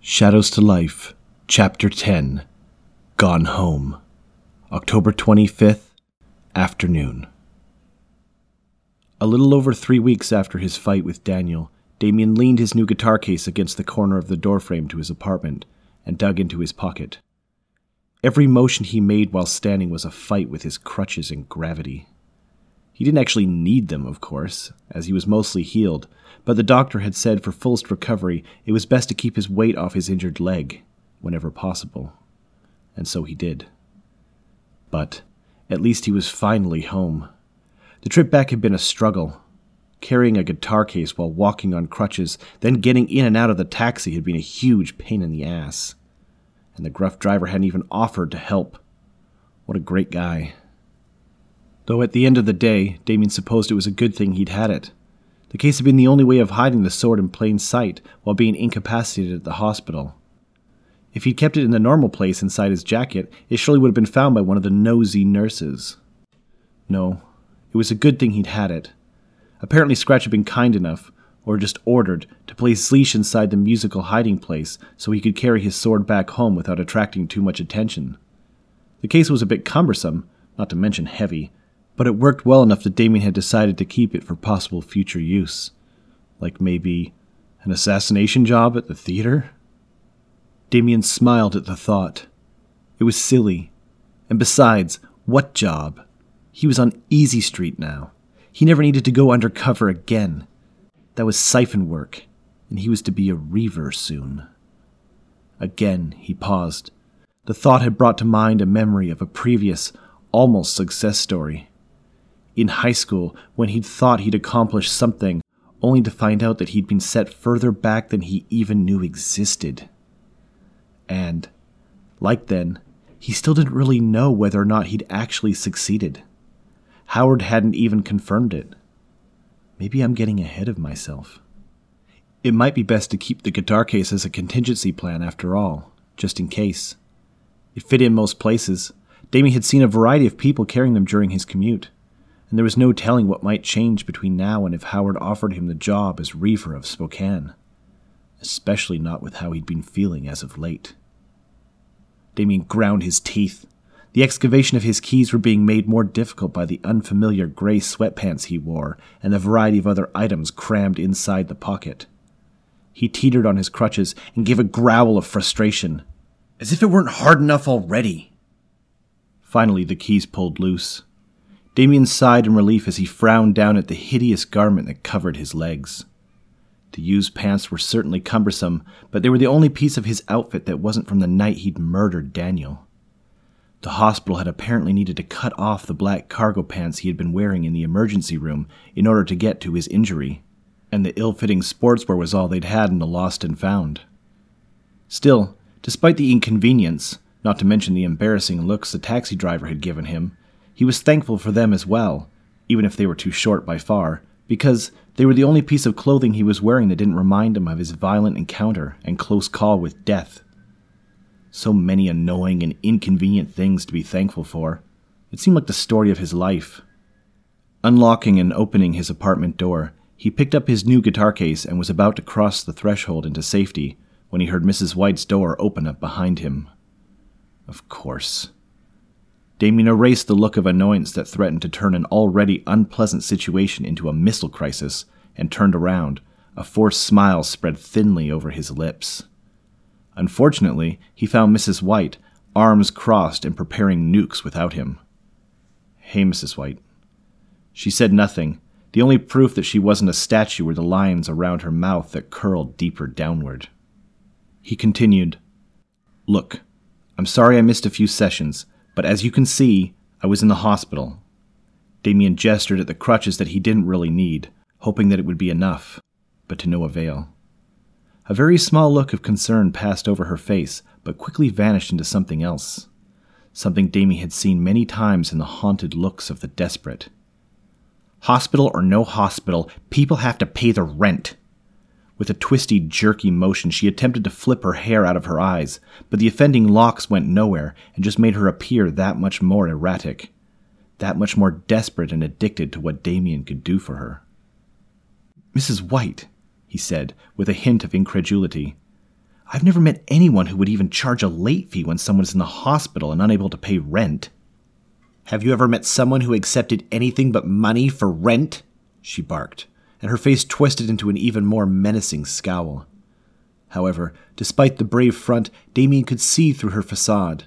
Shadows to Life, Chapter 10 Gone Home, October 25th, afternoon. A little over three weeks after his fight with Daniel, Damien leaned his new guitar case against the corner of the doorframe to his apartment and dug into his pocket. Every motion he made while standing was a fight with his crutches and gravity. He didn't actually need them, of course, as he was mostly healed, but the doctor had said for fullest recovery it was best to keep his weight off his injured leg, whenever possible. And so he did. But at least he was finally home. The trip back had been a struggle. Carrying a guitar case while walking on crutches, then getting in and out of the taxi had been a huge pain in the ass. And the gruff driver hadn't even offered to help. What a great guy. Though at the end of the day, Damien supposed it was a good thing he'd had it. The case had been the only way of hiding the sword in plain sight while being incapacitated at the hospital. If he'd kept it in the normal place inside his jacket, it surely would have been found by one of the nosy nurses. No, it was a good thing he'd had it. Apparently, Scratch had been kind enough, or just ordered, to place Leech inside the musical hiding place so he could carry his sword back home without attracting too much attention. The case was a bit cumbersome, not to mention heavy, but it worked well enough that Damien had decided to keep it for possible future use. Like maybe an assassination job at the theater? Damien smiled at the thought. It was silly. And besides, what job? He was on Easy Street now. He never needed to go undercover again. That was siphon work, and he was to be a reaver soon. Again, he paused. The thought had brought to mind a memory of a previous, almost success story in high school when he'd thought he'd accomplished something, only to find out that he'd been set further back than he even knew existed. And, like then, he still didn't really know whether or not he'd actually succeeded. Howard hadn't even confirmed it. Maybe I'm getting ahead of myself. It might be best to keep the guitar case as a contingency plan after all, just in case. It fit in most places. Damien had seen a variety of people carrying them during his commute and there was no telling what might change between now and if Howard offered him the job as Reaver of Spokane, especially not with how he'd been feeling as of late. Damien ground his teeth. The excavation of his keys were being made more difficult by the unfamiliar gray sweatpants he wore and the variety of other items crammed inside the pocket. He teetered on his crutches and gave a growl of frustration. As if it weren't hard enough already. Finally, the keys pulled loose. Damien sighed in relief as he frowned down at the hideous garment that covered his legs. The used pants were certainly cumbersome, but they were the only piece of his outfit that wasn't from the night he'd murdered Daniel. The hospital had apparently needed to cut off the black cargo pants he had been wearing in the emergency room in order to get to his injury, and the ill fitting sportswear was all they'd had in the lost and found. Still, despite the inconvenience, not to mention the embarrassing looks the taxi driver had given him, he was thankful for them as well, even if they were too short by far, because they were the only piece of clothing he was wearing that didn't remind him of his violent encounter and close call with death. So many annoying and inconvenient things to be thankful for. It seemed like the story of his life. Unlocking and opening his apartment door, he picked up his new guitar case and was about to cross the threshold into safety when he heard Mrs. White's door open up behind him. Of course. Damien erased the look of annoyance that threatened to turn an already unpleasant situation into a missile crisis and turned around, a forced smile spread thinly over his lips. Unfortunately, he found Mrs. White, arms crossed and preparing nukes without him. Hey, Mrs. White. She said nothing. The only proof that she wasn't a statue were the lines around her mouth that curled deeper downward. He continued, Look, I'm sorry I missed a few sessions. But as you can see, I was in the hospital. Damien gestured at the crutches that he didn't really need, hoping that it would be enough, but to no avail. A very small look of concern passed over her face, but quickly vanished into something else. Something Damien had seen many times in the haunted looks of the desperate. Hospital or no hospital, people have to pay the rent, with a twisty, jerky motion, she attempted to flip her hair out of her eyes, but the offending locks went nowhere and just made her appear that much more erratic, that much more desperate and addicted to what Damien could do for her. Mrs. White, he said, with a hint of incredulity, I've never met anyone who would even charge a late fee when someone's in the hospital and unable to pay rent. Have you ever met someone who accepted anything but money for rent? She barked, and her face twisted into an even more menacing scowl. However, despite the brave front, Damien could see through her facade.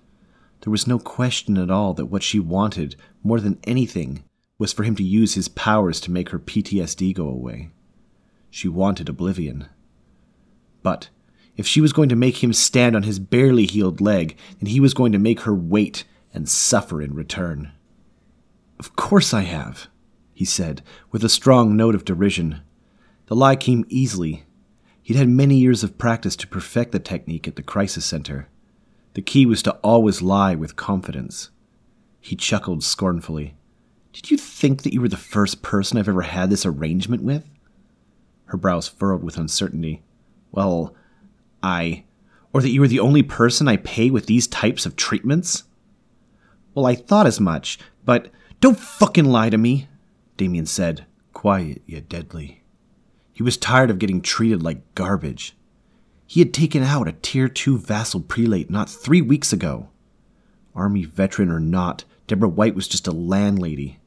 There was no question at all that what she wanted, more than anything, was for him to use his powers to make her PTSD go away. She wanted oblivion. But if she was going to make him stand on his barely healed leg, then he was going to make her wait and suffer in return. Of course I have, he said, with a strong note of derision. The lie came easily. He'd had many years of practice to perfect the technique at the crisis center. The key was to always lie with confidence. He chuckled scornfully. Did you think that you were the first person I've ever had this arrangement with? Her brows furrowed with uncertainty. Well, I. Or that you were the only person I pay with these types of treatments? Well, I thought as much, but don't fucking lie to me, Damien said, quiet yet deadly. He was tired of getting treated like garbage. He had taken out a Tier 2 vassal prelate not three weeks ago. Army veteran or not, Deborah White was just a landlady.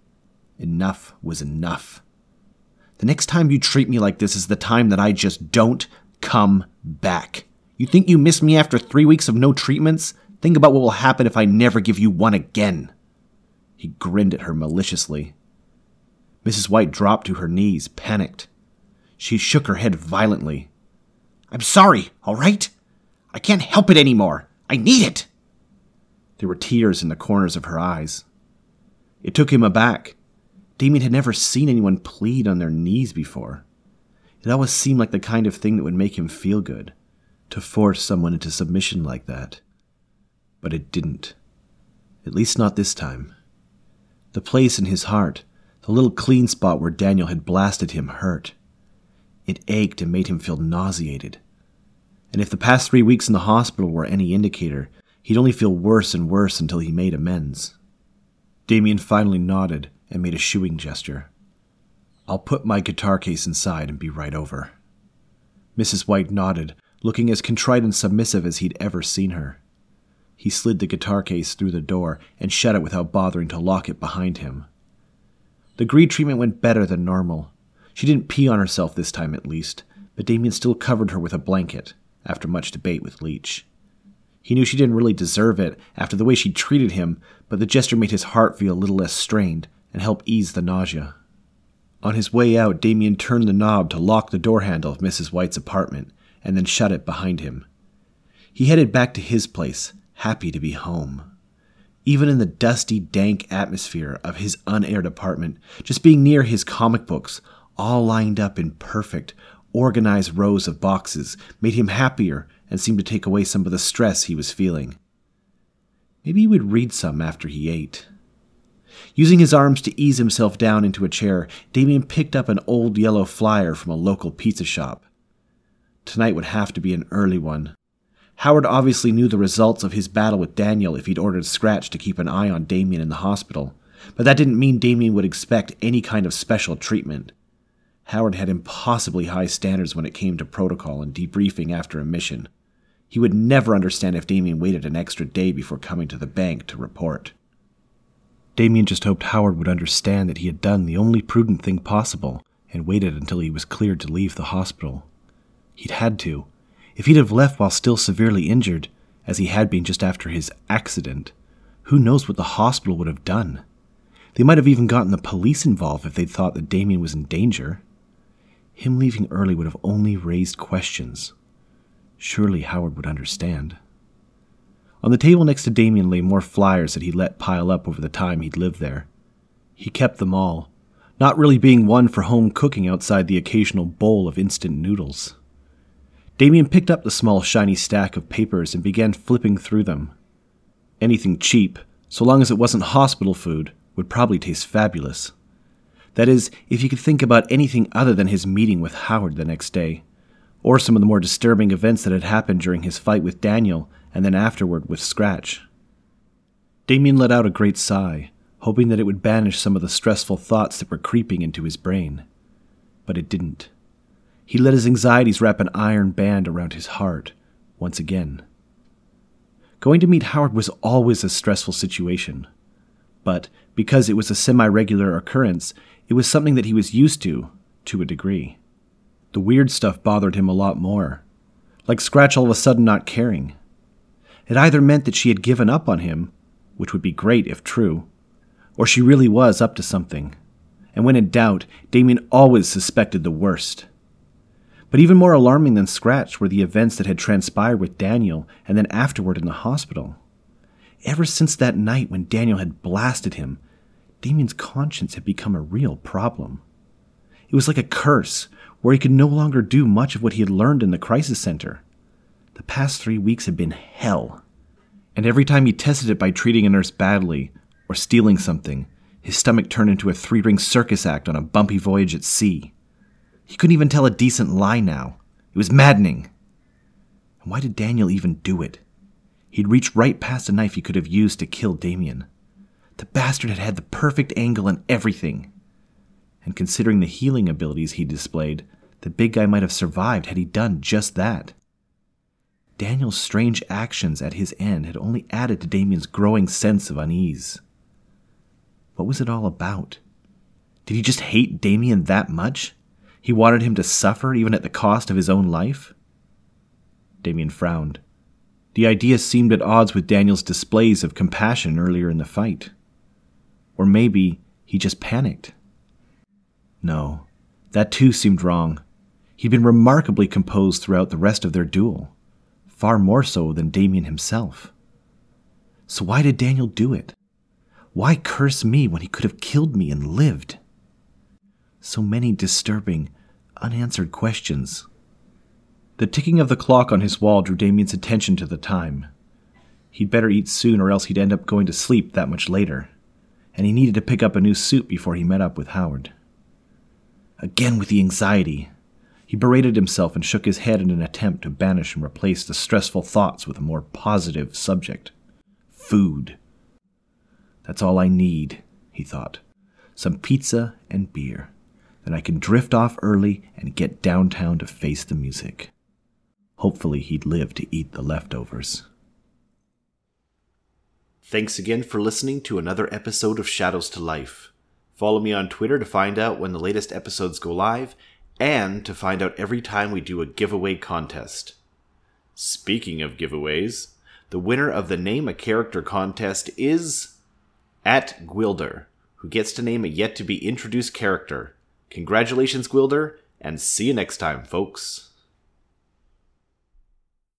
Enough was enough. The next time you treat me like this is the time that I just don't come back. You think you miss me after three weeks of no treatments? Think about what will happen if I never give you one again. He grinned at her maliciously. Mrs. White dropped to her knees, panicked. She shook her head violently. I'm sorry, all right? I can't help it anymore. I need it. There were tears in the corners of her eyes. It took him aback. Damien had never seen anyone plead on their knees before. It always seemed like the kind of thing that would make him feel good, to force someone into submission like that. But it didn't. At least not this time. The place in his heart, the little clean spot where Daniel had blasted him, hurt. It ached and made him feel nauseated. And if the past three weeks in the hospital were any indicator, he'd only feel worse and worse until he made amends. Damien finally nodded and made a shooing gesture. I'll put my guitar case inside and be right over. Mrs. White nodded, looking as contrite and submissive as he'd ever seen her. He slid the guitar case through the door and shut it without bothering to lock it behind him. The greed treatment went better than normal. She didn't pee on herself this time, at least, but Damien still covered her with a blanket, after much debate with Leech. He knew she didn't really deserve it after the way she'd treated him, but the gesture made his heart feel a little less strained and help ease the nausea. On his way out, Damien turned the knob to lock the door handle of Mrs. White's apartment and then shut it behind him. He headed back to his place, happy to be home. Even in the dusty, dank atmosphere of his unaired apartment, just being near his comic books, all lined up in perfect, organized rows of boxes, made him happier and seemed to take away some of the stress he was feeling. Maybe he would read some after he ate. Using his arms to ease himself down into a chair, Damien picked up an old yellow flyer from a local pizza shop. Tonight would have to be an early one. Howard obviously knew the results of his battle with Daniel if he'd ordered Scratch to keep an eye on Damien in the hospital, but that didn't mean Damien would expect any kind of special treatment. Howard had impossibly high standards when it came to protocol and debriefing after a mission. He would never understand if Damien waited an extra day before coming to the bank to report. Damien just hoped Howard would understand that he had done the only prudent thing possible and waited until he was cleared to leave the hospital. He'd had to. If he'd have left while still severely injured, as he had been just after his accident, who knows what the hospital would have done? They might have even gotten the police involved if they'd thought that Damien was in danger. Him leaving early would have only raised questions. Surely Howard would understand. On the table next to Damien lay more flyers that he'd let pile up over the time he'd lived there. He kept them all, not really being one for home cooking outside the occasional bowl of instant noodles. Damien picked up the small shiny stack of papers and began flipping through them. Anything cheap, so long as it wasn't hospital food, would probably taste fabulous. That is, if he could think about anything other than his meeting with Howard the next day, or some of the more disturbing events that had happened during his fight with Daniel and then afterward with Scratch. Damien let out a great sigh, hoping that it would banish some of the stressful thoughts that were creeping into his brain. But it didn't. He let his anxieties wrap an iron band around his heart, once again. Going to meet Howard was always a stressful situation, but because it was a semi regular occurrence, it was something that he was used to, to a degree. The weird stuff bothered him a lot more, like Scratch all of a sudden not caring. It either meant that she had given up on him, which would be great if true, or she really was up to something. And when in doubt, Damien always suspected the worst. But even more alarming than Scratch were the events that had transpired with Daniel and then afterward in the hospital. Ever since that night when Daniel had blasted him, Damien's conscience had become a real problem. It was like a curse, where he could no longer do much of what he had learned in the crisis center. The past three weeks had been hell. And every time he tested it by treating a nurse badly or stealing something, his stomach turned into a three ring circus act on a bumpy voyage at sea. He couldn't even tell a decent lie now. It was maddening. And why did Daniel even do it? He'd reached right past a knife he could have used to kill Damien. The bastard had had the perfect angle and everything. And considering the healing abilities he displayed, the big guy might have survived had he done just that. Daniel's strange actions at his end had only added to Damien's growing sense of unease. What was it all about? Did he just hate Damien that much? He wanted him to suffer even at the cost of his own life? Damien frowned. The idea seemed at odds with Daniel's displays of compassion earlier in the fight. Or maybe he just panicked. No, that too seemed wrong. He'd been remarkably composed throughout the rest of their duel far more so than Damien himself. So why did Daniel do it? Why curse me when he could have killed me and lived? So many disturbing, unanswered questions. The ticking of the clock on his wall drew Damien's attention to the time. He'd better eat soon or else he'd end up going to sleep that much later, and he needed to pick up a new suit before he met up with Howard. Again with the anxiety, he berated himself and shook his head in an attempt to banish and replace the stressful thoughts with a more positive subject food. That's all I need, he thought. Some pizza and beer. Then I can drift off early and get downtown to face the music. Hopefully, he'd live to eat the leftovers. Thanks again for listening to another episode of Shadows to Life. Follow me on Twitter to find out when the latest episodes go live and to find out every time we do a giveaway contest. Speaking of giveaways, the winner of the Name a Character contest is at Gwilder, who gets to name a yet to be introduced character. Congratulations, Gwilder, and see you next time, folks.